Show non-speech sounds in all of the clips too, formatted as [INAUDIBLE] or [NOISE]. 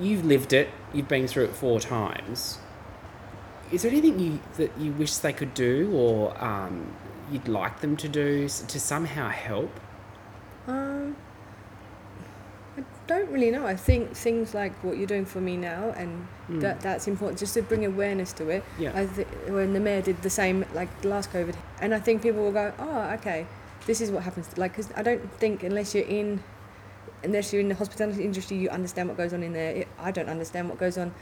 you've lived it. You've been through it four times. Is there anything you that you wish they could do, or um, you'd like them to do to somehow help? Um, I don't really know. I think things like what you're doing for me now, and Mm. that that's important just to bring awareness to it. Yeah. I think when the mayor did the same, like last COVID, and I think people will go, oh, okay, this is what happens. Like, because I don't think unless you're in, unless you're in the hospitality industry, you understand what goes on in there. It, I don't understand what goes on.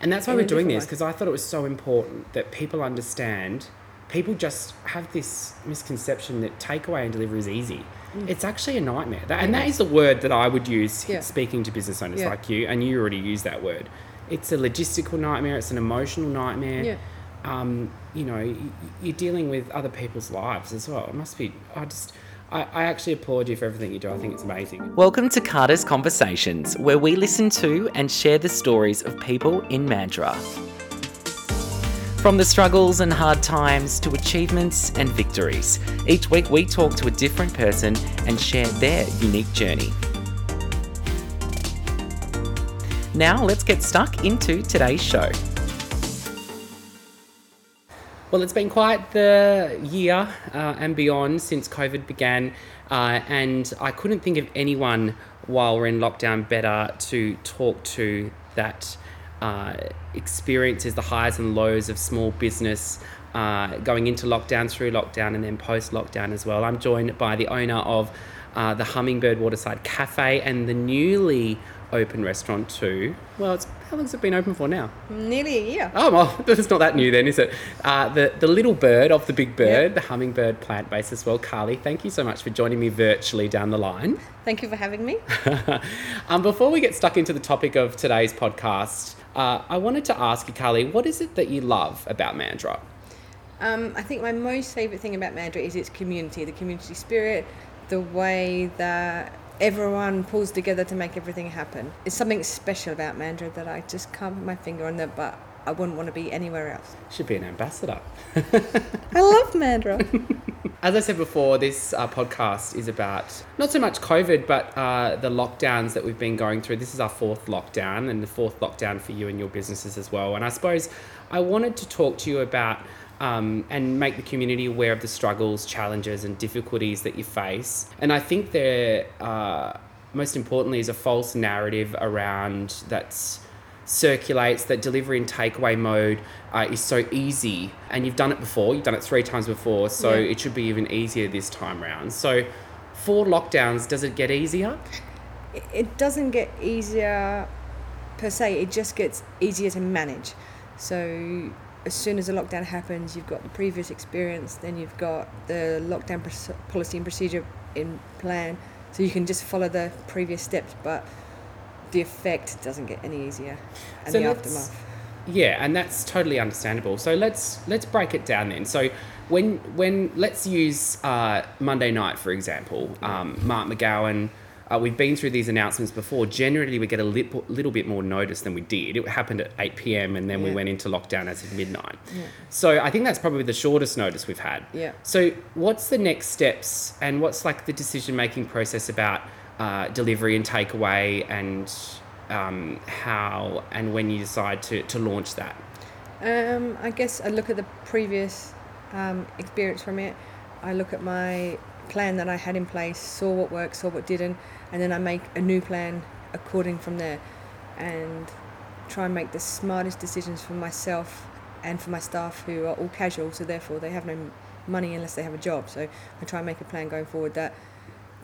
And that's why we're doing this because I thought it was so important that people understand. People just have this misconception that takeaway and delivery is easy. It's actually a nightmare. That, and that is the word that I would use Yeah. speaking to business owners Yeah. like you, and you already use that word. It's a logistical nightmare, it's an emotional nightmare. Yeah. Um, you know, you're dealing with other people's lives as well. It must be, I just, I, I actually applaud you for everything you do. I think it's amazing. Welcome to Carter's Conversations, where we listen to and share the stories of people in Mandurah. From the struggles and hard times to achievements and victories, each week we talk to a different person and share their unique journey. Now let's get stuck into today's show. Well, it's been quite the year uh, and beyond since COVID began, uh, and I couldn't think of anyone while we're in lockdown better to talk to that uh, experiences the highs and lows of small business uh, going into lockdown, through lockdown, and then post lockdown as well. I'm joined by the owner of uh, the Hummingbird Waterside Cafe and the newly open restaurant too. Well, it's how long's it been open for now? Nearly a year. Oh well, [LAUGHS] it's not that new then, is it? Uh, the the little bird of the big bird, the hummingbird plant based as well. Carly, thank you so much for joining me virtually down the line. [LAUGHS] Thank you for having me. [LAUGHS] um, before we get stuck into the topic of today's podcast, uh, I wanted to ask you, Carly, what is it that you love about Mandurah? Um, I think my most favourite thing about Mandurah is its community, the community spirit, the way that everyone pulls together to make everything happen. It's something special about Mandurah that I just can't put my finger on that, but I wouldn't want to be anywhere else. Should be an ambassador. [LAUGHS] I love Mandurah. As I said before, this uh, podcast is about not so much COVID, but uh, the lockdowns that we've been going through. This is our fourth lockdown, and the fourth lockdown for you and your businesses as well. And I suppose I wanted to talk to you about um, and make the community aware of the struggles, challenges, and difficulties that you face. And I think there, uh, most importantly, is a false narrative around that's circulates that delivery and takeaway mode uh, is so easy and you've done it before you've done it three times before so Yeah. it should be even easier this time round so for lockdowns does it get easier it- it doesn't get easier per se, it just gets easier to manage. So as soon as the lockdown happens, you've got the previous experience, then you've got the lockdown pros- policy and procedure in plan, so you can just follow the previous steps, but the effect doesn't get any easier and So the aftermath. yeah and that's totally understandable. So let's let's break it down then. So when when let's use uh, monday night for example um, mark mcgowan uh, we've been through these announcements before. Generally, we get a little, little bit more notice than we did. It happened at 8 p.m. and then we went into lockdown as of midnight. Yeah. So I think that's probably the shortest notice we've had. Yeah. So what's the next steps and what's like the decision making process about uh, delivery and takeaway and um, how and when you decide to, to launch that? Um, I guess I look at the previous um, experience from it. I look at my plan that I had in place, saw what worked, saw what didn't, and then I make a new plan according from there, and try and make the smartest decisions for myself and for my staff who are all casual, so therefore they have no money unless they have a job. So I try and make a plan going forward that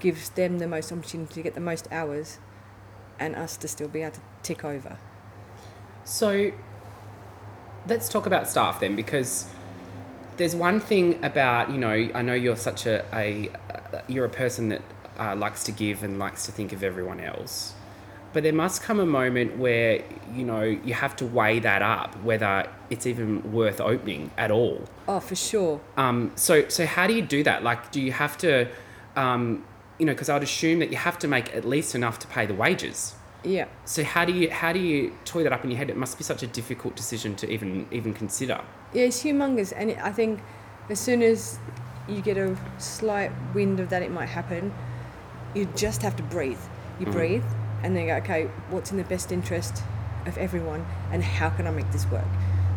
gives them the most opportunity to get the most hours, and us to still be able to tick over. So let's talk about staff then, because there's one thing about you know I know you're such a, a you're a person that uh, likes to give and likes to think of everyone else, but there must come a moment where you know you have to weigh that up whether it's even worth opening at all. Oh, for sure. Um, so so how do you do that? Like, do you have to, um, you know, because I'd assume that you have to make at least enough to pay the wages. Yeah. So how do you how do you toy that up in your head? It must be such a difficult decision to even even consider. Yeah, it's humongous, and it, I think as soon as you get a slight wind of that it might happen, you just have to breathe. You Mhm. breathe, and then go, okay, what's in the best interest of everyone, and how can I make this work?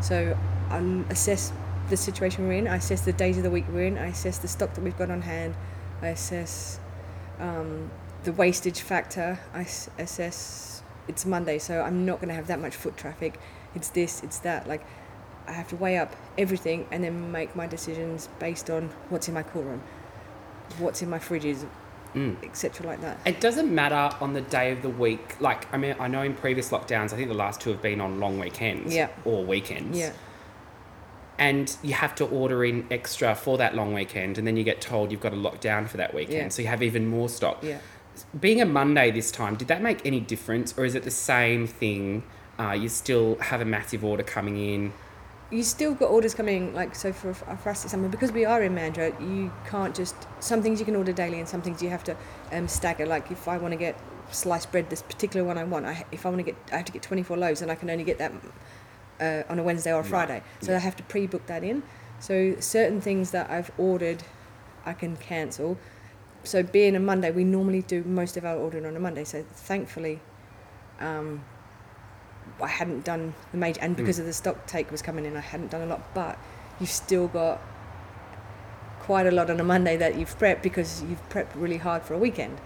So I assess the situation we're in. I assess the days of the week we're in. I assess the stock that we've got on hand. I assess um, the wastage factor. I s- assess it's Monday, so I'm not going to have that much foot traffic. It's this, it's that. Like I have to weigh up everything and then make my decisions based on what's in my cool room, what's in my fridges, Mm. etc. Like that. It doesn't matter on the day of the week. Like, I mean, I know in previous lockdowns, I think the last two have been on long weekends Yeah. or weekends. Yeah, And you have to order in extra for that long weekend, and then you get told you've got to lock down for that weekend. Yeah. So you have even more stock. yeah. Being a Monday this time, did that make any difference, or is it the same thing? Uh, you still have a massive order coming in. You still got orders coming like so for, for us example because we are in Mandurah you can't just some things you can order daily and some things you have to um, stagger. Like if I want to get sliced bread this particular one I want I, if I want to get I have to get 24 loaves and I can only get that uh, on a Wednesday or a. Friday. So I have to pre-book that in. So certain things that I've ordered I can cancel. So being a Monday we normally do most of our ordering on a Monday. So thankfully um, I hadn't done the major, and because of the stock take was coming in, I hadn't done a lot. But you've still got quite a lot on a Monday that you've prepped because you've prepped really hard for a weekend.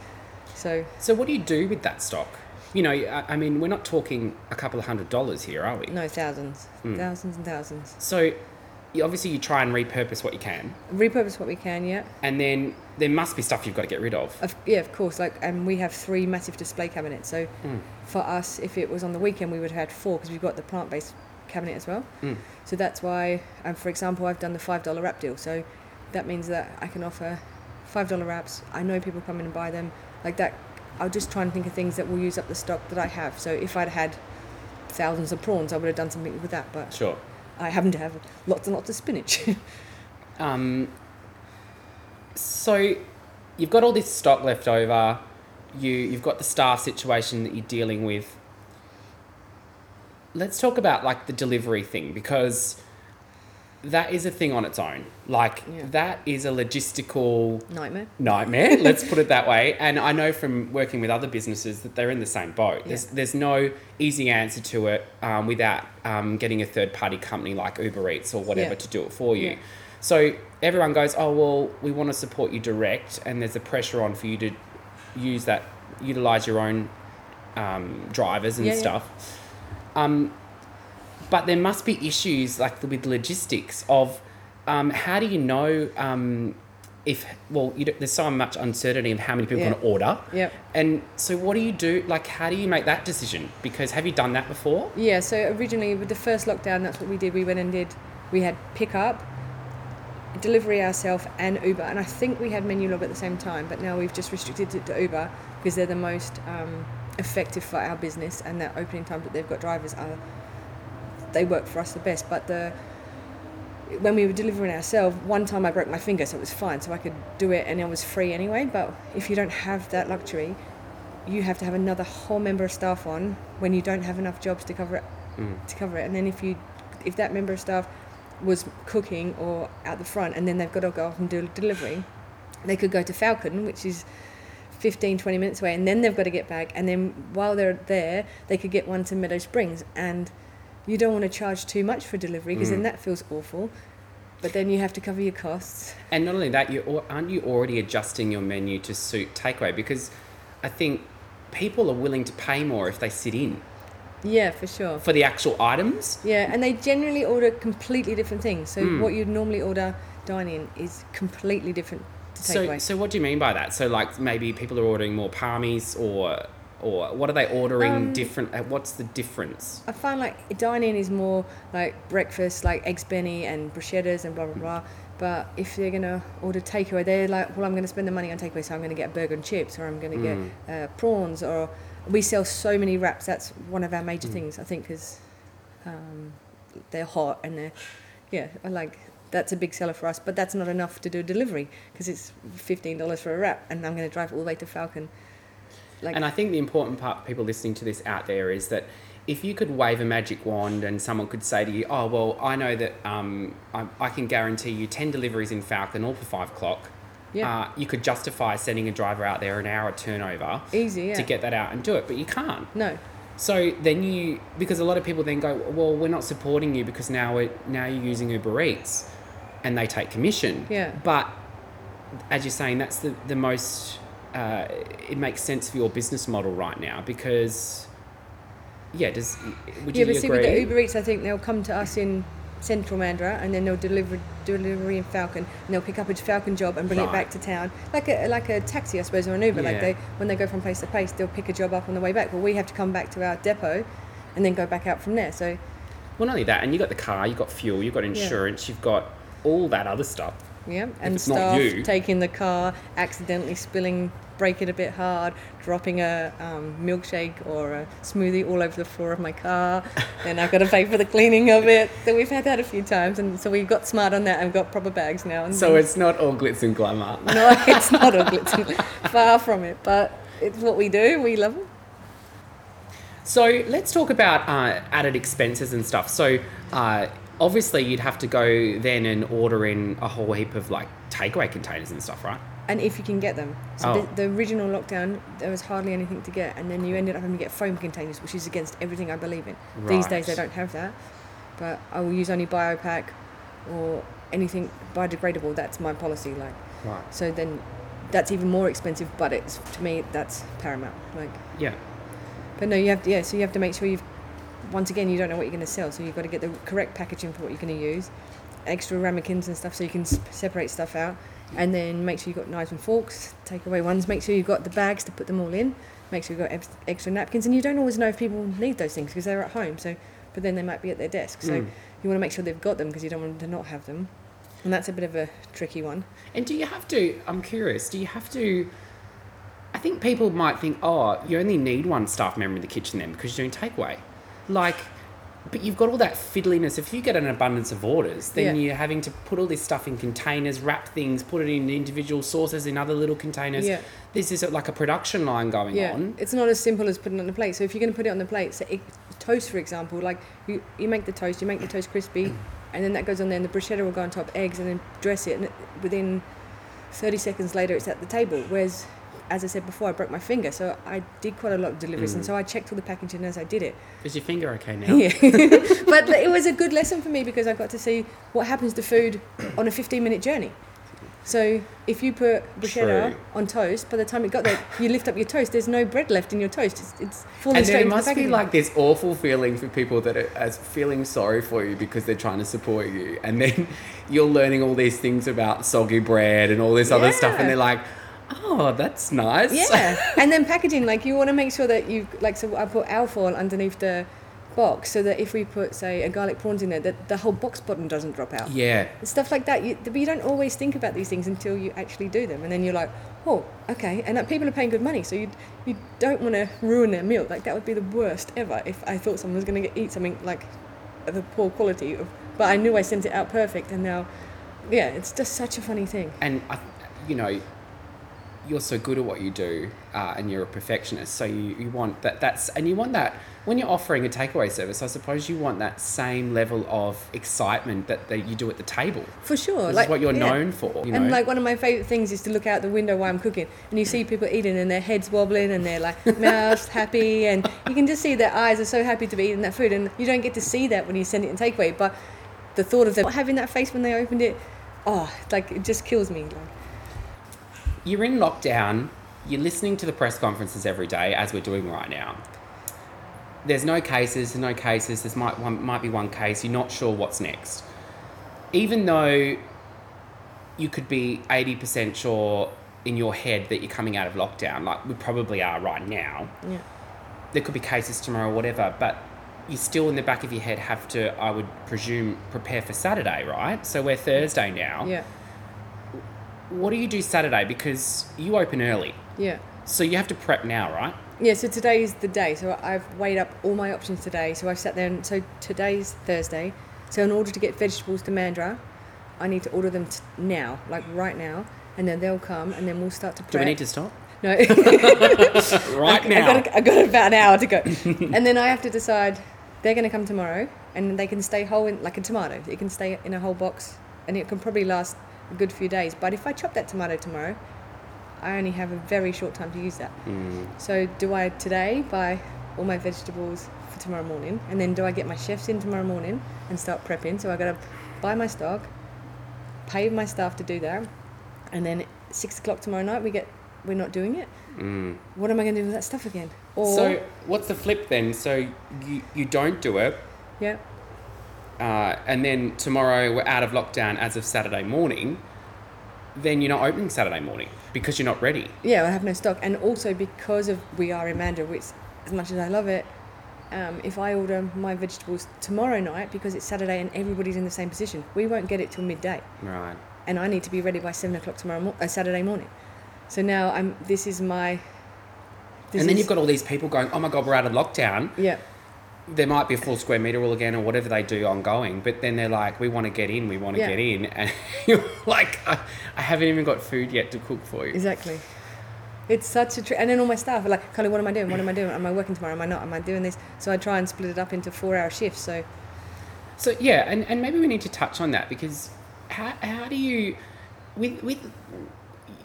So So, what do you do with that stock? You know, I, I mean, we're not talking a couple of hundred dollars here, are we? no thousands, Mm. thousands and thousands. So, you, obviously, you try and repurpose what you can, Repurpose what we can, yeah. and then there must be stuff you've got to get rid of. Of, yeah, of course. Like, and we have three massive display cabinets. So Mm. for us, if it was on the weekend, we would have had four because we've got the plant-based cabinet as well. Mm. So that's why, um, for example, I've done the five dollar wrap deal. So that means that I can offer five dollar wraps. I know people come in and buy them like that. I'll just try and think of things that will use up the stock that I have. So if I'd had thousands of prawns, I would have done something with that. But Sure. I happen to have lots and lots of spinach. [LAUGHS] Um, so you've got all this stock left over. You you've got the staff situation that you're dealing with. Let's talk about like the delivery thing because that is a thing on its own. Like Yeah. that is a logistical Nightmare. nightmare. [LAUGHS] let's put it that way. And I know from working with other businesses that they're in the same boat. There's Yeah. there's no easy answer to it um, without um, getting a third party company like Uber Eats or whatever Yeah. to do it for you. So everyone goes, oh well, we want to support you direct, and there's a pressure on for you to use that, utilize your own um, drivers and stuff. Um, but there must be issues like with logistics of um, how do you know um, if well there's so much uncertainty of how many people are Yeah. going to order Yep. and so what do you do like how do you make that decision because have you done that before Yeah, so originally with the first lockdown, that's what we did. We went and did, we had pickup, delivery ourselves, and Uber. And I think we had Menulog at the same time, but now we've just restricted it to Uber because they're the most um, effective for our business, and their opening times that they've got drivers are, they work for us the best. But the when we were delivering ourselves, one time I broke my finger, so it was fine, so I could do it, and it was free anyway. But if you don't have that luxury, you have to have another whole member of staff on when you don't have enough jobs to cover it Mm. to cover it and then if you if that member of staff was cooking or out the front and then they've got to go off and do delivery they could go to falcon which is 15 20 minutes away and then they've got to get back and then while they're there they could get one to meadow springs and you don't want to charge too much for delivery because Mm. then that feels awful but then you have to cover your costs and not only that you aren't you already adjusting your menu to suit takeaway because i think people are willing to pay more if they sit in yeah for sure for the actual items Yeah, and they generally order completely different things. So Mm. what you'd normally order dine-in is completely different to so takeaway. so what do you mean by that so like maybe people are ordering more palmies or or what are they ordering Um, different uh, what's the difference I find like dining in is more like breakfast, like eggs benny and bruschettas and blah blah blah. But if they're gonna order takeaway, they're like, well, I'm gonna spend the money on takeaway, so I'm gonna get a burger and chips, or I'm gonna Mm. get uh, prawns, or we sell so many wraps. That's one of our major Mm. things, I think, because um, they're hot and they're yeah, like. That's a big seller for us, but that's not enough to do delivery because it's fifteen dollars for a wrap, and I'm going to drive all the way to Falcon. Like, and I think the important part for people listening to this out there is that if you could wave a magic wand and someone could say to you, "Oh well, I know that um, I, I can guarantee you ten deliveries in Falcon all for five o'clock," Yeah. Uh, you could justify sending a driver out there an hour turnover Easy, yeah. to get that out and do it, but you can't. No. So then you, because a lot of people then go, well, we're not supporting you because now we're, now you're using Uber Eats, and they take commission. Yeah. But as you're saying, that's the the most. Uh, it makes sense for your business model right now because, yeah, does would yeah, you but see, with the Uber Eats, I think they'll come to us in Central Mandurah and then they'll deliver delivery in Falcon and they'll pick up a Falcon job and bring it back to town, like a like a taxi, I suppose, or an Uber. Like they when they go from place to place, they'll pick a job up on the way back. But we have to come back to our depot, and then go back out from there. So well, not only that, and you got the car, you've got fuel, you've got insurance, you've got all that other stuff. Yeah, and staff you- taking the car, accidentally spilling, break it a bit hard, dropping a um, milkshake or a smoothie all over the floor of my car. [LAUGHS] then I've got to pay for the cleaning of it. So we've had that a few times, and so we've got smart on that and got proper bags now. And So things. it's not all glitz and glamour. [LAUGHS] no, it's not a glitz and glam. far from it, but it's what we do. We love it. So let's talk about uh, added expenses and stuff. So uh, obviously you'd have to go then and order in a whole heap of like takeaway containers and stuff, right? And if you can get them. So Oh. the, the original lockdown, there was hardly anything to get, and then you ended up having to get foam containers, which is against everything I believe in. Right. These days they don't have that, but I will use only BioPak or anything biodegradable. That's my policy. Like Right. so, then that's even more expensive, but it's to me that's paramount. Like, Yeah. but no, you have to, yeah. So you have to make sure you've once again you don't know what you're going to sell, so you've got to get the correct packaging for what you're going to use, extra ramekins and stuff, so you can s- separate stuff out, and then make sure you've got knives and forks, take away ones. Make sure you've got the bags to put them all in. Make sure you've got ex- extra napkins, and you don't always know if people need those things because they're at home. So, but then they might be at their desk, so Mm. you want to make sure they've got them because you don't want them to not have them, and that's a bit of a tricky one. And do you have to? I'm curious. Do you have to? I think people might think, oh, you only need one staff member in the kitchen then because you're doing takeaway. Like, but you've got all that fiddliness. If you get an abundance of orders, then Yeah. you're having to put all this stuff in containers, wrap things, put it in individual sauces in other little containers. Yeah. This is like a production line going Yeah, on. it's not as simple as putting it on the plate. So if you're going to put it on the plate, so it, toast for example, like you, you make the toast, you make the toast crispy, [CLEARS THROAT] and then that goes on there, and the bruschetta will go on top, eggs, and then dress it, and within 30 seconds later, it's at the table. Whereas, as I said before, I broke my finger, so I did quite a lot of deliveries, and mm. so I checked all the packaging as I did it. Is your finger okay now? Yeah, [LAUGHS] but it was a good lesson for me because I got to see what happens to food on a 15 minute journey. So if you put bruschetta True. on toast, by the time it got there, you lift up your toast. There's no bread left in your toast. It's, it's falling And straight then it must be like this awful feeling for people that are as feeling sorry for you because they're trying to support you, and then [LAUGHS] you're learning all these things about soggy bread and all this other stuff, and they're like, "Oh, that's nice." Yeah, [LAUGHS] and then packaging like you want to make sure that you like. So I put alfoil underneath the box so that if we put say a garlic prawns in there, that the whole box bottom doesn't drop out. yeah. stuff like that. You, but you don't always think about these things until you actually do them, and then you're like, oh, okay. And people are paying good money, so you you don't want to ruin their meal. Like that would be the worst ever if I thought someone was going to eat something like of a poor quality. Of, but I knew I sent it out perfect, and now, yeah, it's just such a funny thing. And I, you know, you're so good at what you do, uh, and you're a perfectionist. So you, you want that. That's and you want that when you're offering a takeaway service. I suppose you want that same level of excitement that, that you do at the table. For sure, This like what you're yeah. known for. You and know? like one of my favorite things is to look out the window while I'm cooking, and you see people eating, and their heads wobbling, and they're like [LAUGHS] mouths happy, and you can just see their eyes are so happy to be eating that food, and you don't get to see that when you send it in takeaway. But the thought of them having that face when they opened it, oh, like it just kills me. Like, you're in lockdown, you're listening to the press conferences every day, as we're doing right now. There's no cases, there's no cases, there might, one, might be one case, you're not sure what's next. Even though you could be 80% sure in your head that you're coming out of lockdown, like we probably are right now, yeah, there could be cases tomorrow, whatever, but you still in the back of your head have to, I would presume, prepare for Saturday, right? So we're Thursday now. yeah, What do you do Saturday? Because you open early. yeah. So you have to prep now, right? Yeah, so today is the day. So I've weighed up all my options today. So I've sat there and so today's Thursday. So in order to get vegetables to Mandurah, I need to order them t- now, like right now, and then they'll come, and then we'll start to prep. Do we need to stop? No. [LAUGHS] Right [LAUGHS] I, now. I got, I got about an hour to go, [LAUGHS] and then I have to decide they're going to come tomorrow, and they can stay whole in like a tomato. It can stay in a whole box, and it can probably last good few days. But if I chop that tomato tomorrow, I only have a very short time to use that. Mm. So do I today buy all my vegetables for tomorrow morning, and then do I get my chefs in tomorrow morning and start prepping? So I got to buy my stock, pay my staff to do that, and then six o'clock tomorrow night we get we're not doing it. Mm. What am I going to do with that stuff again? Or So what's the flip then? So you, you don't do it, yeah, uh, and then tomorrow we're out of lockdown as of Saturday morning. Then you're not opening Saturday morning because you're not ready. yeah, I have no stock, and also because of we are in Mandurah, which as much as I love it. Um, if I order my vegetables tomorrow night because it's Saturday and everybody's in the same position, we won't get it till midday. Right. and I need to be ready by seven o'clock tomorrow, mo- uh, Saturday morning. So now I'm. This is my. This and then is- you've got all these people going, "Oh my god, we're out of lockdown." Yeah, There might be a full square meter rule again, or whatever they do ongoing. But then they're like, "We want to get in. We want to Yeah. get in," and [LAUGHS] you're like, I, "I haven't even got food yet to cook for you." exactly. It's such a. Tr- and then all my staff are like, Carly, what am I doing? What am I doing? Am I working tomorrow? Am I not? Am I doing this? So I try and split it up into four-hour shifts. So So yeah, and, and maybe we need to touch on that because how, how do you with with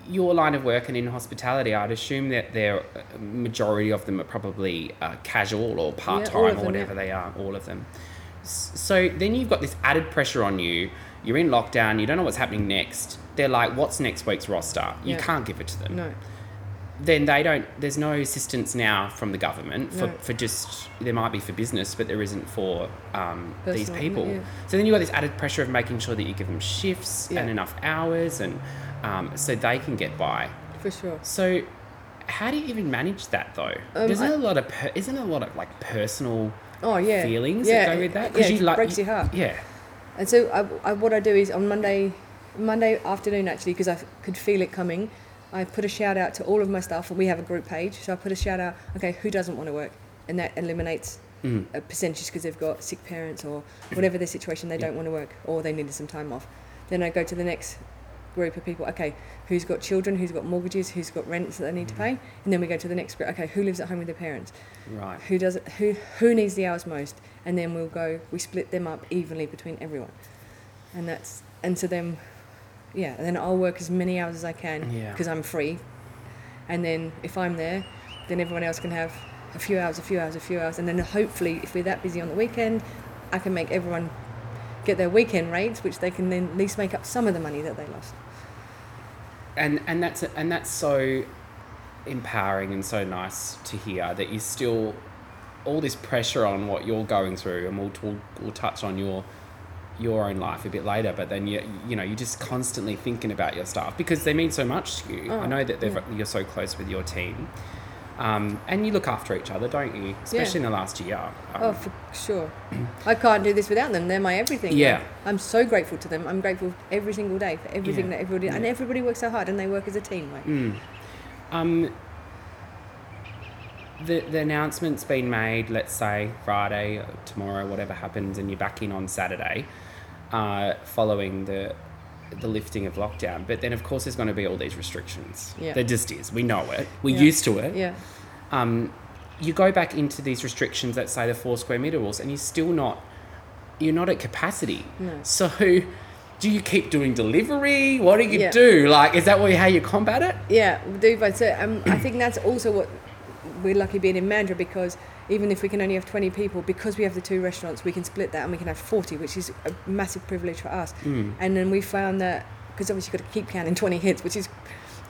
your line of work and in hospitality, I'd assume that there a majority of them are probably uh, casual or part time of or them, whatever yeah. they are, all of them. So then you've got this added pressure on you. You're in lockdown. You don't know what's happening next. They're like, "What's next week's roster?" You Yeah. can't give it to them. no, Then they don't. There's no assistance now from the government for, No. for just. There might be for business, but there isn't for um, these people. yeah. So then you've got this added pressure of making sure that you give them shifts Yeah. and enough hours, and um, so they can get by. for sure. So, how do you even manage that though? Um, Isn't I- a lot of per- isn't a lot of like personal Oh yeah, feelings yeah, that go with that? Yeah, you like breaks your heart. Yeah. And so I, I, what I do is on Monday, Monday afternoon actually, because I could feel it coming, I put a shout out to all of my staff. and We have a group page, so I put a shout out. Okay, who doesn't want to work? And that eliminates Mm. a percentage because they've got sick parents or whatever their situation, they Yeah. don't want to work or they needed some time off. Then I go to the next group of people. Okay, who's got children? Who's got mortgages? Who's got rents that they need to pay? Mm-hmm. And then we go to the next group. Okay, who lives at home with their parents? Right. who does it, who who needs the hours most and then we'll go we split them up evenly between everyone and that's and so then yeah and then I'll work as many hours as I can Yeah. because I'm free and then if I'm there then everyone else can have a few hours a few hours a few hours and then hopefully if we're that busy on the weekend I can make everyone get their weekend rates which they can then at least make up some of the money that they lost and and that's and that's so empowering and so nice to hear that you still all this pressure on what you're going through and we'll, we'll, we'll touch on your your own life a bit later but then you you know you're just constantly thinking about your staff because they mean so much to you i Oh, know that yeah. you're so close with your team um, and you look after each other don't you especially in the last year um, Oh, for sure. I can't do this without them. They're my everything. Yeah. I'm so grateful to them. I'm grateful every single day for everything Yeah. that everybody and everybody works so hard and they work as a team. Like, Mm. Um, the, the announcement's been made, let's say Friday, or tomorrow, whatever happens, and you're back in on Saturday uh, following the the lifting of lockdown. But then, of course, there's going to be all these restrictions. Yeah. There just is. We know it. We're Yeah. used to it. yeah. Um, you go back into these restrictions, let's say the four square meter rules, and you're still not, you're not at capacity. No. So, do you keep doing delivery? What do you Yeah. do? Like, is that what, how you combat it? Yeah, we do. But so, um, I think that's also what we're lucky being in Mandurah because even if we can only have 20 people, because we have the two restaurants, we can split that and we can have 40, which is a massive privilege for us. Mm. And then we found that because obviously you've got to keep counting 20 hits, which is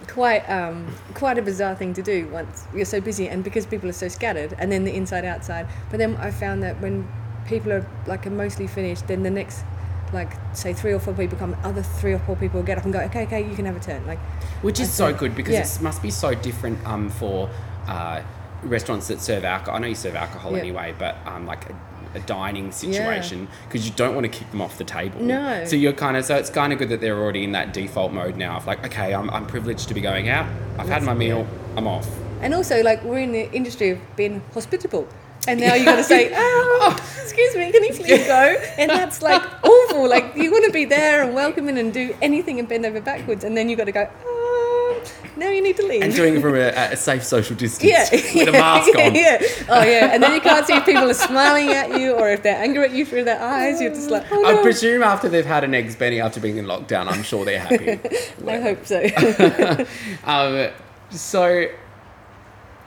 quite um, quite a bizarre thing to do once you're so busy and because people are so scattered and then the inside outside. But then I found that when people are like are mostly finished, then the next like say three or four people come, other three or four people get up and go, okay, okay, you can have a turn. Like Which is so good because yeah. it must be so different um, for uh, restaurants that serve alcohol. I know you serve alcohol Yeah. anyway, but um, like a, a dining situation because you don't want to kick them off the table. No. So you're kind of so it's kind of good that they're already in that default mode now of like, okay, I'm, I'm privileged to be going out. I've had my meal. yeah. I'm off. And also, like, we're in the industry of being hospitable. And now you got to say, [LAUGHS] oh, excuse me, can you please go? And that's like awful. Like, you want to be there and welcoming and do anything and bend over backwards. And then you got to go, oh, now you need to leave. and doing it from a, a safe social distance yeah, with a mask [LAUGHS] on. yeah. Oh yeah, and then you can't see if people are smiling at you or if they're angry at you through their eyes. You're just like, oh I presume after they've had an eggs Benny after being in lockdown, I'm sure they're happy. [LAUGHS] I hope so. [LAUGHS] um, so,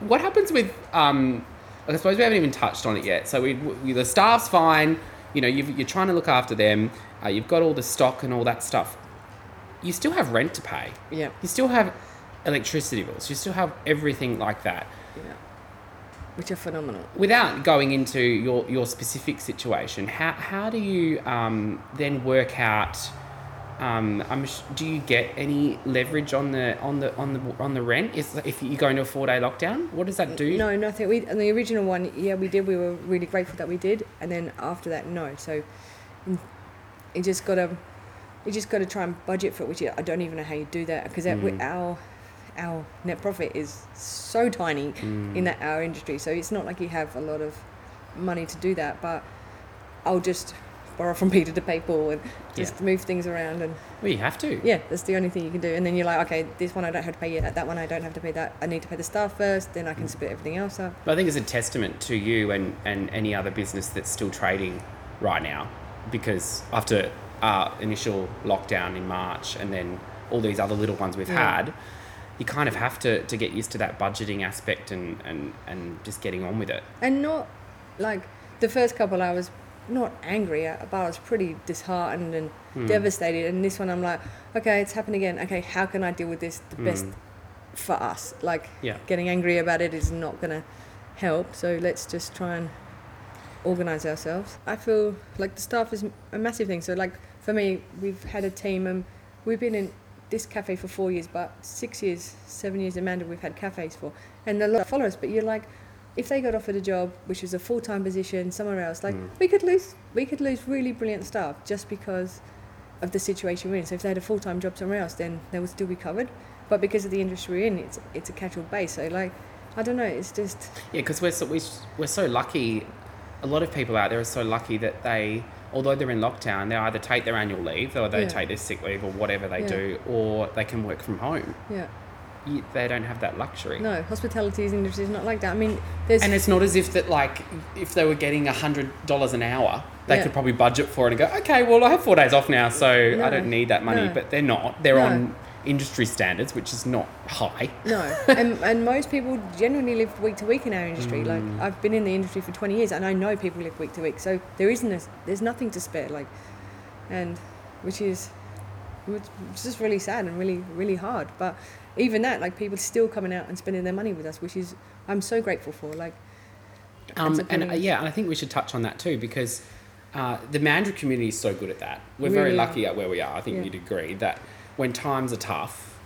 what happens with? Um, I suppose we haven't even touched on it yet. So we, we the staff's fine. You know, you've, you're trying to look after them. Uh, you've got all the stock and all that stuff. You still have rent to pay. yeah, You still have electricity bills. You still have everything like that. yeah. Which are phenomenal. Without going into your, your specific situation, how, how do you um, then work out? Um, I'm, sh- do you get any leverage on the on the on the on the rent? Is if you go into a four day lockdown, what does that do? No, nothing. We on the original one, yeah, we did. We were really grateful that we did, and then after that, no. So, you just gotta, you just gotta try and budget for it. Which I don't even know how you do that because Mm. our our net profit is so tiny Mm. in that our industry. So it's not like you have a lot of money to do that. But I'll just borrow from [LAUGHS] Peter to pay Paul and just Yeah. move things around and Well, you have to. yeah, that's the only thing you can do. And then you're like, okay, this one I don't have to pay yet. That one I don't have to pay that. I need to pay the staff first. Then I Mm. can split everything else up. But I think it's a testament to you and, and any other business that's still trading right now because after our initial lockdown in March and then all these other little ones we've Yeah. had, you kind of have to, to get used to that budgeting aspect and, and, and just getting on with it. And not like the first couple I was not angry at, but I was pretty disheartened and Hmm. devastated. And this one I'm like, okay, it's happened again. Okay, how can I deal with this the best for us? Like. Yeah. getting angry about it is not going to help. So let's just try and organize ourselves. I feel like the staff is a massive thing. So like for me, we've had a team and we've been in this cafe for four years, but six years, seven years Amanda, we've had cafes for, and a lot follow us. But you're like, if they got offered a job which was a full time position somewhere else, like Mm. we could lose, we could lose really brilliant staff just because of the situation we're in. So if they had a full time job somewhere else, then they would still be covered. But because of the industry we're in, it's it's a casual base. So like, I don't know. It's just Yeah, because we're so, we, we're so lucky. A lot of people out there are so lucky that they, although they're in lockdown, they either take their annual leave or they Yeah. take their sick leave or whatever they Yeah. do, or they can work from home. yeah. You, they don't have that luxury. No, hospitality industry is not like that. I mean, there's And it's not as if that like if they were getting a hundred dollars an hour, they Yeah. could probably budget for it and go, okay, well I have four days off now, so No, I don't need that money. no. But they're not. They're No. on industry standards, which is not high. No, [LAUGHS] and, and most people genuinely live week to week in our industry. Like Mm. I've been in the industry for twenty years, and I know people live week to week. So there isn't a, there's nothing to spare. Like, and which is which is just really sad and really really hard. But even that, like people still coming out and spending their money with us, which is I'm so grateful for. Like, Um, and uh, yeah, and I think we should touch on that too because uh, the Mandurah community is so good at that. We're very Really are. lucky at where we are. I think Yeah. you'd agree that when times are tough,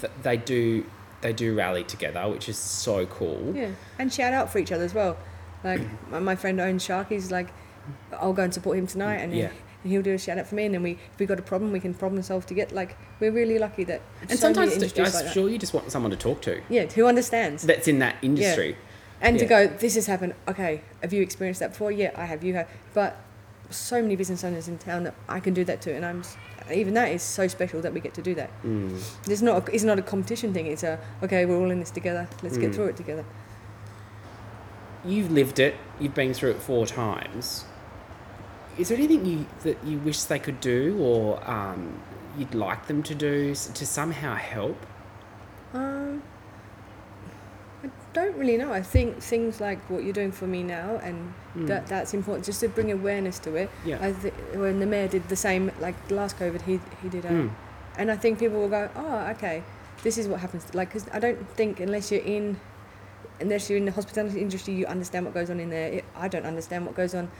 th- they do they do rally together, which is so cool. yeah, and shout out for each other as well. Like [CLEARS THROAT] my, friend owns Shark. He's like, I'll go and support him tonight, and Yeah. and he'll do a shout out for me, and then we if we got a problem, we can problem solve together. Like we're really lucky that And so sometimes I'm like that. sure you just want someone to talk to Yeah, who understands. that's in that industry. and to go, this has happened. Okay, have you experienced that before? Yeah, I have. You have. But so many business owners in town that I can do that too, and I'm even that is so special that we get to do that. Mm. It's not a, it's not a competition thing. It's a okay, we're all in this together. Let's get Mm. through it together. You've lived it. You've been through it four times. Is there anything you that you wish they could do, or um, you'd like them to do to somehow help? Um, I don't really know. I think things like what you're doing for me now, and Mm. that that's important, just to bring awareness to it. Yeah. I think when the mayor did the same, like last COVID, he he did a, Mm. and I think people will go, oh, okay, this is what happens. Like, because I don't think unless you're in, unless you're in the hospitality industry, you understand what goes on in there. It, I don't understand what goes on.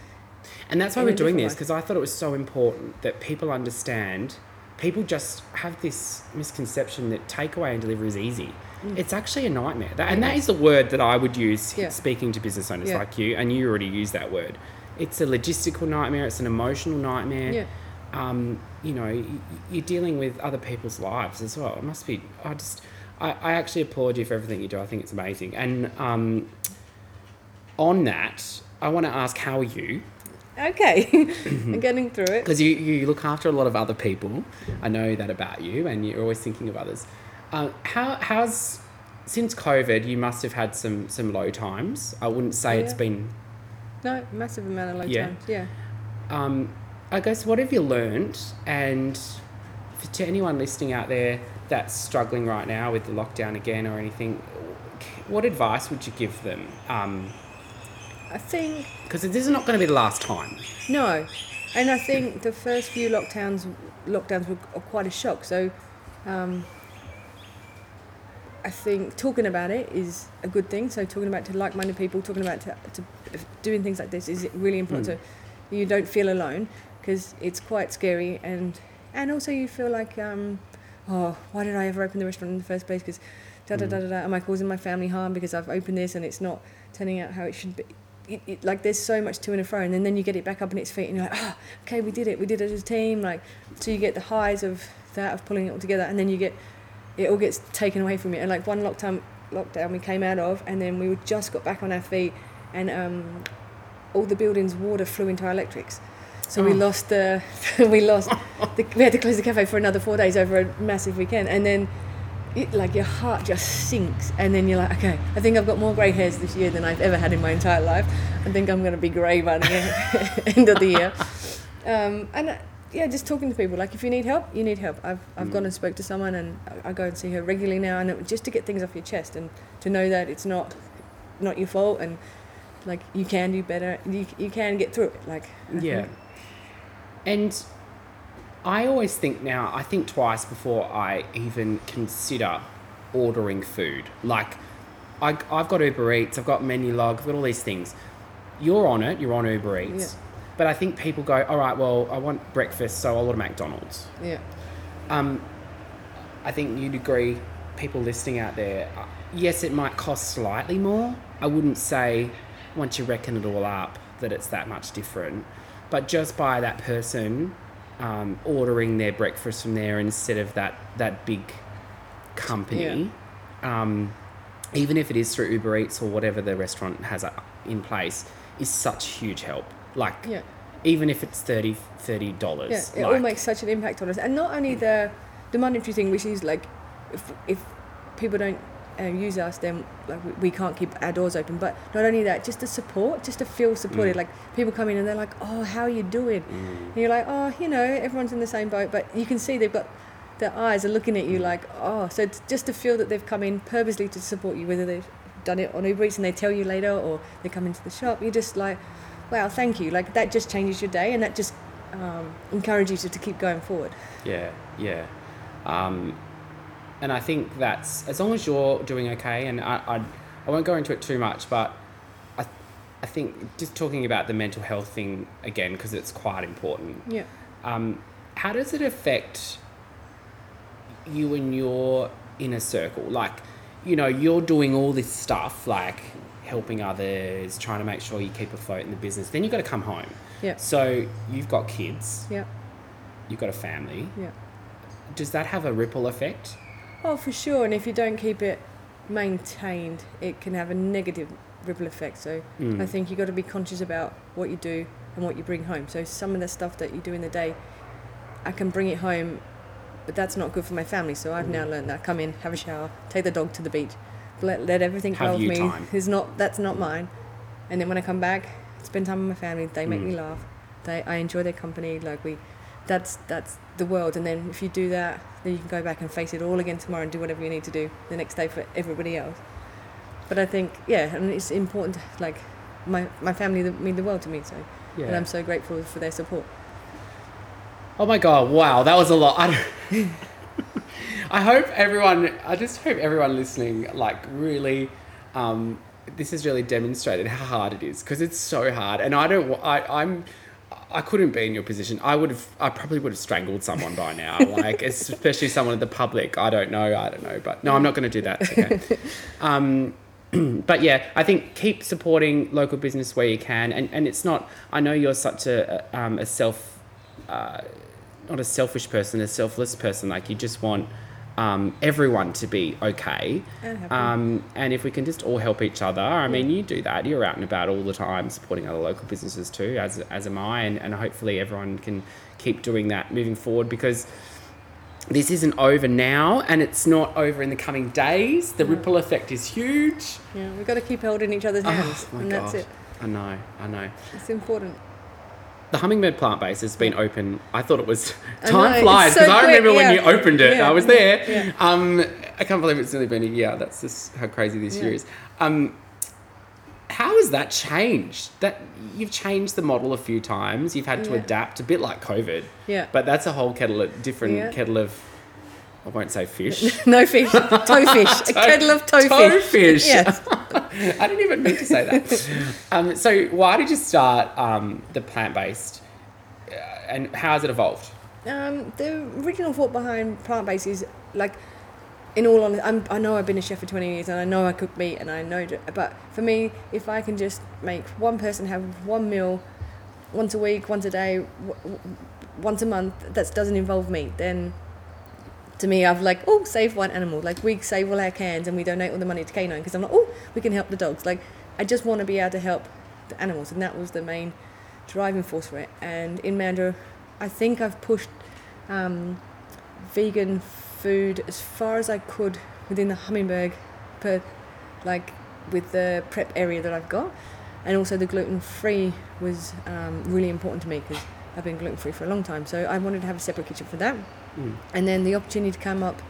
And that's why we're doing this because I thought it was so important that people understand. People just have this misconception that takeaway and delivery is easy. It's actually a nightmare. That, and that is the word that I would use Yeah. speaking to business owners Yeah. like you, and you already use that word. It's a logistical nightmare. It's an emotional nightmare. Yeah. Um, you know, y- you're dealing with other people's lives as well. It must be. I just, I, I actually applaud you for everything you do. I think it's amazing. And um, on that, I want to ask, how are you? Okay, [LAUGHS] [LAUGHS] I'm getting through it. because you, you look after a lot of other people. I know that about you, and you're always thinking of others. Uh, how how's since COVID? You must have had some some low times. I wouldn't say it's been. No, massive amount of low Yeah. times. Yeah. Um, I guess what have you learned? And for, to anyone listening out there that's struggling right now with the lockdown again or anything, what advice would you give them? Um, I think because this is not going to be the last time. No, and I think the first few lockdowns lockdowns were quite a shock. So, um, I think talking about it is a good thing. So talking about to like-minded people, talking about to, to doing things like this is really important. Mm. So you don't feel alone because it's quite scary, and and also you feel like, um, oh, why did I ever open the restaurant in the first place? Because da da da da da, am I causing my family harm because I've opened this and it's not turning out how it should be? It, it, like there's so much to and fro, and then, then you get it back up on its feet, and you're like, oh, okay, we did it, we did it as a team. Like, so you get the highs of that of pulling it all together, and then you get it all gets taken away from you. And like one lockdown, lockdown we came out of, and then we just got back on our feet, and um, all the buildings' water flew into our electrics. So we Oh. lost the, [LAUGHS] we lost, the, we had to close the cafe for another four days over a massive weekend, and then. It, like your heart just sinks, and then you're like, okay, I think I've got more grey hairs this year than I've ever had in my entire life. I think I'm going to be grey by the [LAUGHS] end of the year. Um, and uh, yeah, just talking to people. Like if you need help, you need help. I've I've mm. gone and spoke to someone, and I, I go and see her regularly now, and it, just to get things off your chest and to know that it's not not your fault, and like you can do better. You you can get through it. Like I Yeah. think- And I always think now, I think twice before I even consider ordering food. Like, I, I've got Uber Eats, I've got Menulog, I've got all these things. You're on it, you're on Uber Eats. Yeah. But I think people go, all right, well, I want breakfast, so I'll order McDonald's. yeah. Um, I think you'd agree, people listening out there, uh, yes, it might cost slightly more. I wouldn't say, once you reckon it all up, that it's that much different. But just by that person um, ordering their breakfast from there instead of that, that big company, um, even if it is through Uber Eats or whatever the restaurant has uh, in place, is such huge help. Like, Yeah. even if it's 30 $30. Yeah, it like, all makes such an impact on us, and not only the the monetary thing, which is like, if if people don't uh, use us, then like we, we can't keep our doors open. But not only that, just the support, just to feel supported. Mm. Like people come in and they're like, "Oh, how are you doing?" And you're like, "Oh, you know, everyone's in the same boat." But you can see they've got their eyes are looking at you like, "Oh," so it's just to feel that they've come in purposely to support you, whether they've done it on Uber Eats and they tell you later, or they come into the shop. You're just like, "Wow, thank you!" Like that just changes your day, and that just um, encourages you to keep going forward. Yeah, yeah. Um, and I think that's as long as you're doing okay, and I, I, I won't go into it too much, but I, I think just talking about the mental health thing again because it's quite important. Yeah. Um, how does it affect you and your inner circle? Like, you know, you're doing all this stuff, like helping others, trying to make sure you keep afloat in the business. Then you've got to come home. Yeah. So you've got kids, Yeah. you've got a family. Yeah. Does that have a ripple effect? Oh, for sure. And if you don't keep it maintained, it can have a negative ripple effect. So Mm. I think you've got to be conscious about what you do and what you bring home. So some of the stuff that you do in the day, I can bring it home, but that's not good for my family. So I've now learned that. Come in, have a shower, take the dog to the beach, let, let everything go off me. time. Is not that's not mine. And then when I come back, spend time with my family. They make Mm. me laugh. They I enjoy their company. Like we, that's that's the world. And then if you do that, then you can go back and face it all again tomorrow and do whatever you need to do the next day for everybody else. But I think yeah, and it's important. to, Like my my family mean the world to me. So Yeah. and I'm so grateful for their support. Oh my god! Wow, that was a lot. [LAUGHS] I, hope everyone. I just hope everyone listening, like, really. Um, this has really demonstrated how hard it is because it's so hard, and I don't. I, I'm. I couldn't be in your position. I would have. I probably would have strangled someone by now. [LAUGHS] Like, especially someone in the public. I don't know. I don't know. But no, I'm not going to do that. Okay. [LAUGHS] um, [CLEARS THROAT] but yeah, I think keep supporting local business where you can, and and it's not. I know you're such a um, a self, uh, not a selfish person, a selfless person. Like you just want um, everyone to be okay, And um, and if we can just all help each other. I mean, you do that. You're out and about all the time, supporting other local businesses too, as as am I, and, and hopefully everyone can keep doing that moving forward because this isn't over now and it's not over in the coming days. The ripple effect is huge. Yeah, we've got to keep holding each other's hands, oh my and God. that's it. I know, I know. It's important. The Hummingbird plant base has been open. I thought it was I [LAUGHS] know, time flies so because I quick, remember when you opened it. Yeah, I was there. yeah. Um, I can't believe it's only been a year. That's just how crazy this year is. Um, how has that changed? That you've changed the model a few times. You've had to adapt a bit like COVID. Yeah. But that's a whole kettle of different kettle of. I won't say fish. [LAUGHS] no fish, toefish, [LAUGHS] a kettle of toefish. Toefish. Yes. [LAUGHS] I didn't even mean to say that. um, so, why did you start um, the plant based, uh, and how has it evolved? Um, the original thought behind plant based is like, in all honesty, I'm, I know I've been a chef for 20 years and I know I cook meat and I know, but for me, if I can just make one person have one meal once a week, once a day, w- w- once a month that doesn't involve meat, then to me, I've like, oh, save one animal. Like, we save all our cans and we donate all the money to Canine because I'm like, oh, we can help the dogs. Like, I just want to be able to help the animals, and that was the main driving force for it. And in Mandurah, I think I've pushed um, vegan food as far as I could within the Hummingbird, per like with the prep area that I've got, and also the gluten free was um, really important to me because I've been gluten free for a long time. So I wanted to have a separate kitchen for that, Mm. and then the opportunity to come up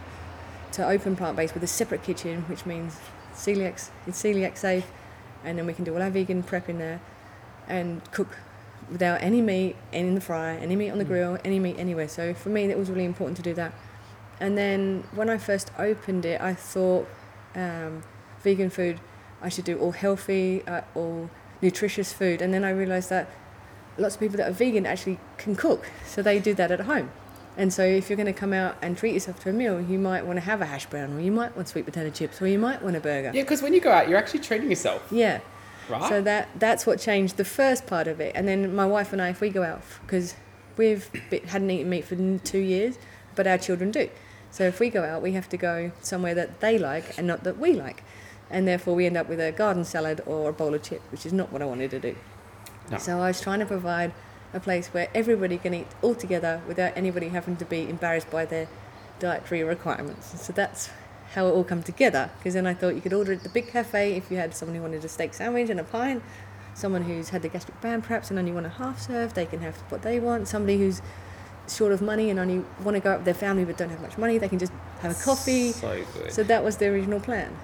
to open plant based with a separate kitchen, which means celiac it's celiac safe, and then we can do all our vegan prep in there, and cook without any meat any in the fry, any meat on the Mm. grill, any meat anywhere. So for me, that was really important to do that. And then when I first opened it, I thought um, vegan food, I should do all healthy, uh, all nutritious food. And then I realised that lots of people that are vegan actually can cook, so they do that at home. And so if you're going to come out and treat yourself to a meal, you might want to have a hash brown, or you might want sweet potato chips, or you might want a burger. Yeah, because when you go out, you're actually treating yourself, Yeah. right? So that that's what changed the first part of it. And then my wife and I, if we go out, because we've hadn't eaten meat for two years, but our children do. So if we go out, we have to go somewhere that they like and not that we like. And therefore, we end up with a garden salad or a bowl of chips, which is not what I wanted to do. No. So I was trying to provide a place where everybody can eat all together without anybody having to be embarrassed by their dietary requirements. So that's how it all come together. Because then I thought you could order at the big cafe if you had someone who wanted a steak sandwich and a pint, someone who's had the gastric band perhaps and only want a half serve, they can have what they want. Somebody who's short of money and only want to go out with their family but don't have much money, they can just have a coffee. So good. So that was the original plan.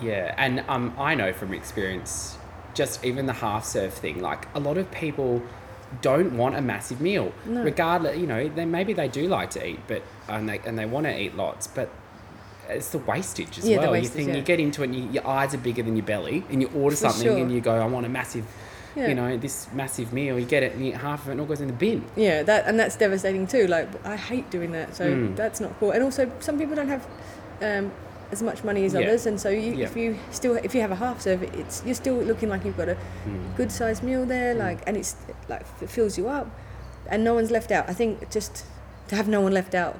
Yeah, and um, I know from experience, just even the half serve thing, like a lot of people don't want a massive meal. No. Regardless, you know, they maybe they do like to eat, but and they and they want to eat lots, but it's the wastage as Yeah, the well. wastage, you think yeah. you get into it, and you, your eyes are bigger than your belly, and you order something, sure. and you go, I want a massive. Yeah. You know, this massive meal, you get it, and you eat half of it, and it all goes in the bin. Yeah, that and that's devastating too. Like I hate doing that, so Mm. that's not cool. And also, some people don't have um, as much money as Yeah. others, and so you, Yeah. if you still if you have a half serve, it's you're still looking like you've got a Mm. good sized meal there, like and it's like it fills you up, and no one's left out. I think just to have no one left out,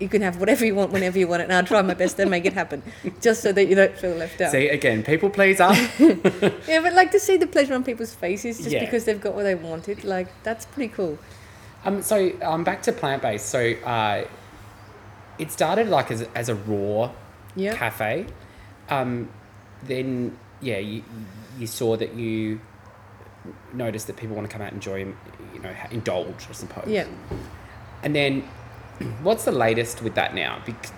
you can have whatever you want whenever you want it, and I'll try my best to make it happen, [LAUGHS] just so that you don't feel left out. See, again, people please up. [LAUGHS] Yeah, but like to see the pleasure on people's faces just Yeah. because they've got what they wanted, like that's pretty cool. Um, so I'm um, back to plant based. So uh, it started like as, as a raw Yeah. cafe. Um, then yeah, you you saw that you noticed that people want to come out and enjoy, you know, indulge, I suppose. Yeah. And then, [CLEARS THROAT] what's the latest with that now? Because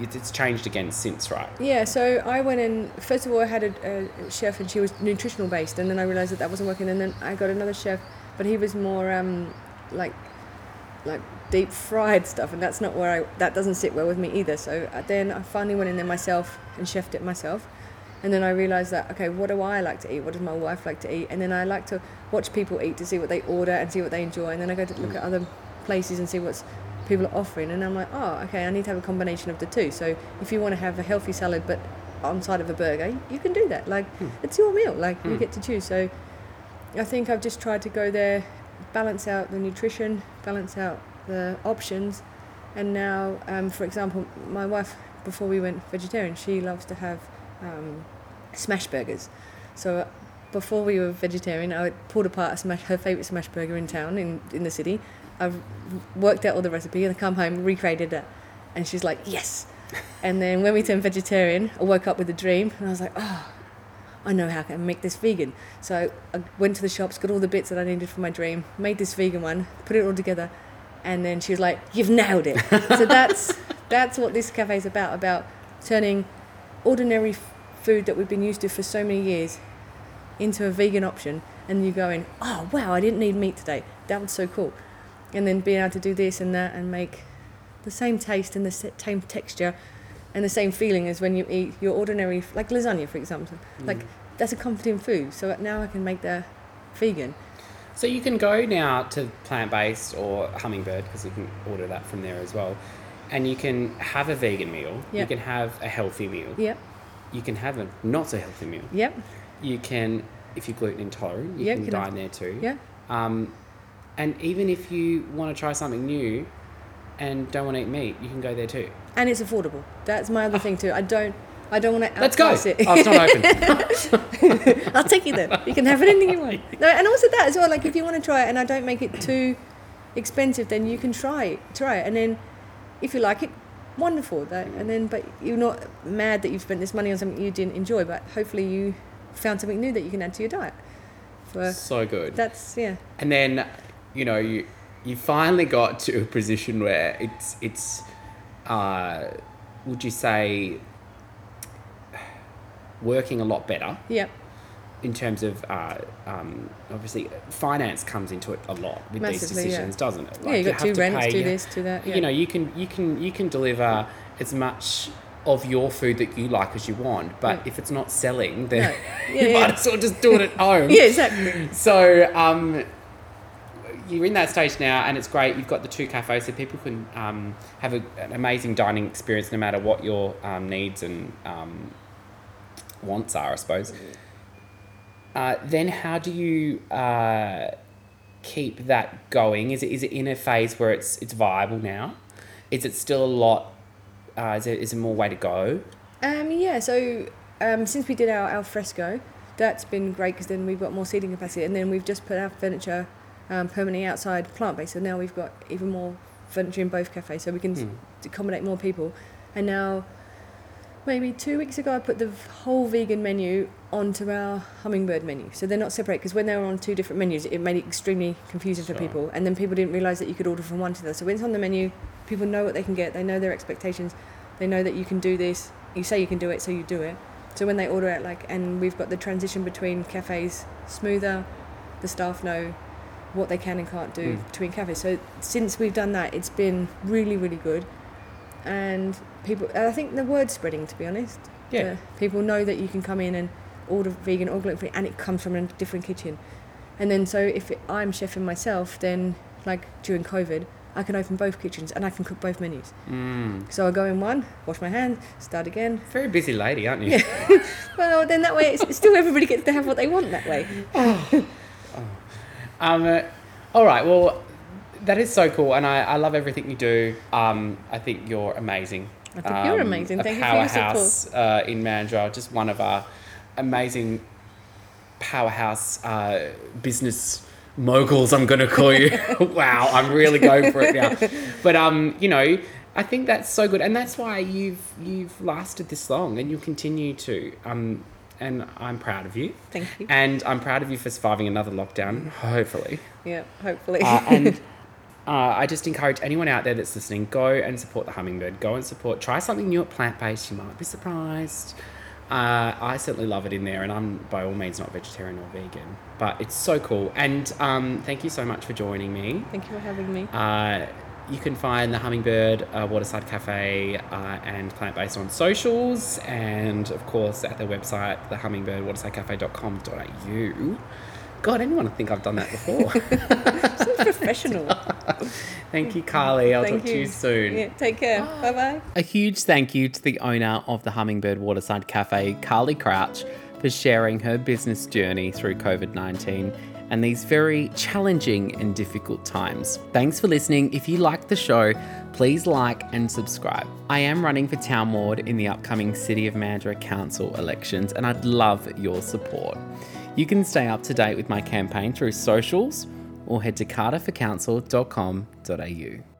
it's changed again since, right? Yeah, so I went in. First of all, I had a, a chef, and she was nutritional based, and then I realized that that wasn't working. And then I got another chef, but he was more um, like like deep fried stuff, and that's not where I. That doesn't sit well with me either. So uh, then I finally went in there myself and chefed it myself, and then I realized that okay, what do I like to eat? What does my wife like to eat? And then I like to watch people eat to see what they order and see what they enjoy, and then I go to look at other places and see what's people are offering and I'm like oh okay I need to have a combination of the two so if you want to have a healthy salad but on side of a burger you can do that like it's your meal like you Hmm. get to choose so I think I've just tried to go there balance out the nutrition balance out the options. And now um, for example my wife before we went vegetarian she loves to have um, smash burgers. So before we were vegetarian I pulled apart a smash her favourite smash burger in town in, in the city. I've worked out all the recipe and I come home recreated it. And she's like, yes. [LAUGHS] And then when we turned vegetarian, I woke up with a dream and I was like, oh, I know how I can make this vegan. So I went to the shops, got all the bits that I needed for my dream, made this vegan one, put it all together, and then she was like, "You've nailed it." [LAUGHS] so that's that's what this cafe is about about turning ordinary f- food that we've been used to for so many years into a vegan option, and you going, "Oh wow, I didn't need meat today. That was so cool," and then being able to do this and that and make the same taste and the same texture and the same feeling as when you eat your ordinary like lasagna for example like that's a comforting food so now i can make the vegan So you can go now to plant based or hummingbird because you can order that from there as well. And you can have a vegan meal. You can have a healthy meal. yep You can have a not so healthy meal. yep You can, if you're gluten intolerant, you Yeah, can can have- dine there too. yeah Um, and even if you want to try something new and don't want to eat meat, you can go there too. And it's affordable that's my other thing too i don't i don't want to Let's go. it Oh, it's not open. [LAUGHS] I'll take you there. You can have anything you want. [LAUGHS] No, and also that as well. Like if you want to try it, and I don't make it too expensive, then you can try it, try it, and then if you like it, wonderful. That and then, but you're not mad that you've spent this money on something you didn't enjoy. But hopefully you found something new that you can add to your diet. So good. that's yeah, And then, you know, you you finally got to a position where it's it's uh, would you say [SIGHS] working a lot better yeah, in terms of uh, um, obviously finance comes into it a lot with these Massively, yeah. decisions, doesn't it? yeah. You got have two to rents, pay- do you- this, do that. Yeah. You know, you can you can you can deliver as much of your food that you like as you want, but Yeah. if it's not selling, then No. [LAUGHS] Yeah, you yeah. might as well just do it at home. [LAUGHS] yeah, exactly. [LAUGHS] So um, you're in that stage now, and it's great. You've got the two cafes, so people can um, have a, an amazing dining experience, no matter what your um, needs and um, wants are, I suppose. Uh, then, how do you uh, keep that going? Is it is it in a phase where it's it's viable now? Is it still a lot? Uh, is, there, is there more way to go? Um, yeah, so um, since we did our al fresco, that's been great because then we've got more seating capacity, and then we've just put our furniture um, permanently outside plant based. So now we've got even more furniture in both cafes, so we can s Hmm. accommodate more people. And now, maybe two weeks ago, I put the whole vegan menu onto our hummingbird menu, so they're not separate. Because when they were on two different menus, it made it extremely confusing for people, and then people didn't realize that you could order from one to the other. So when it's on the menu, people know what they can get. They know their expectations. They know that you can do this. You say you can do it, so you do it. So when they order it, like, and we've got the transition between cafes smoother. The staff know what they can and can't do Mm. between cafes. So since we've done that, it's been really, really good. And people, I think the word's spreading. To be honest, Yeah. Uh, people know that you can come in and order vegan or gluten free, and it comes from a different kitchen. And then, so if it, I'm chefing myself, then like during COVID, I can open both kitchens and I can cook both menus. Mm. So I go in one, wash my hands, start again. Very busy lady, aren't you? [LAUGHS] Well, then that way, it's, still everybody gets to have what they want that way. [SIGHS] Um, uh, all right. Well, that is so cool, and I, I love everything you do. Um, I think you're amazing. I think you're Um, amazing. Thank you for your powerhouse uh, in Mandurah, just one of our amazing powerhouse uh, business moguls. I'm going to call you. [LAUGHS] [LAUGHS] wow, I'm really going for it now. But um, you know. I think that's so good, and that's why you've you've lasted this long, and you'll continue to. Um, and I'm proud of you. Thank you. And I'm proud of you for surviving another lockdown, hopefully. Yeah, hopefully. Uh, and [LAUGHS] uh, I just encourage anyone out there that's listening, go and support the Hummingbird. Go and support, try something new at Plant Based. You might be surprised. Uh, I certainly love it in there, and I'm by all means not vegetarian or vegan, but it's so cool. And um, thank you so much for joining me. Thank you for having me. You can find the Hummingbird uh, Waterside Cafe uh, and Plant Based on socials, and of course at their website, thehummingbirdwatersidecafe.com.au. God, anyone would think I've done that before. [LAUGHS] So professional. [LAUGHS] Thank you, Carly. I'll Thank talk to you soon. Yeah, take care. Bye bye. A huge thank you to the owner of the Hummingbird Waterside Cafe, Carly Crouch, for sharing her business journey through COVID 19 and these very challenging and difficult times. Thanks for listening. If you liked the show, please like and subscribe. I am running for Town Ward in the upcoming City of Mandurah Council elections, and I'd love your support. You can stay up to date with my campaign through socials or head to carterforcouncil.com.au.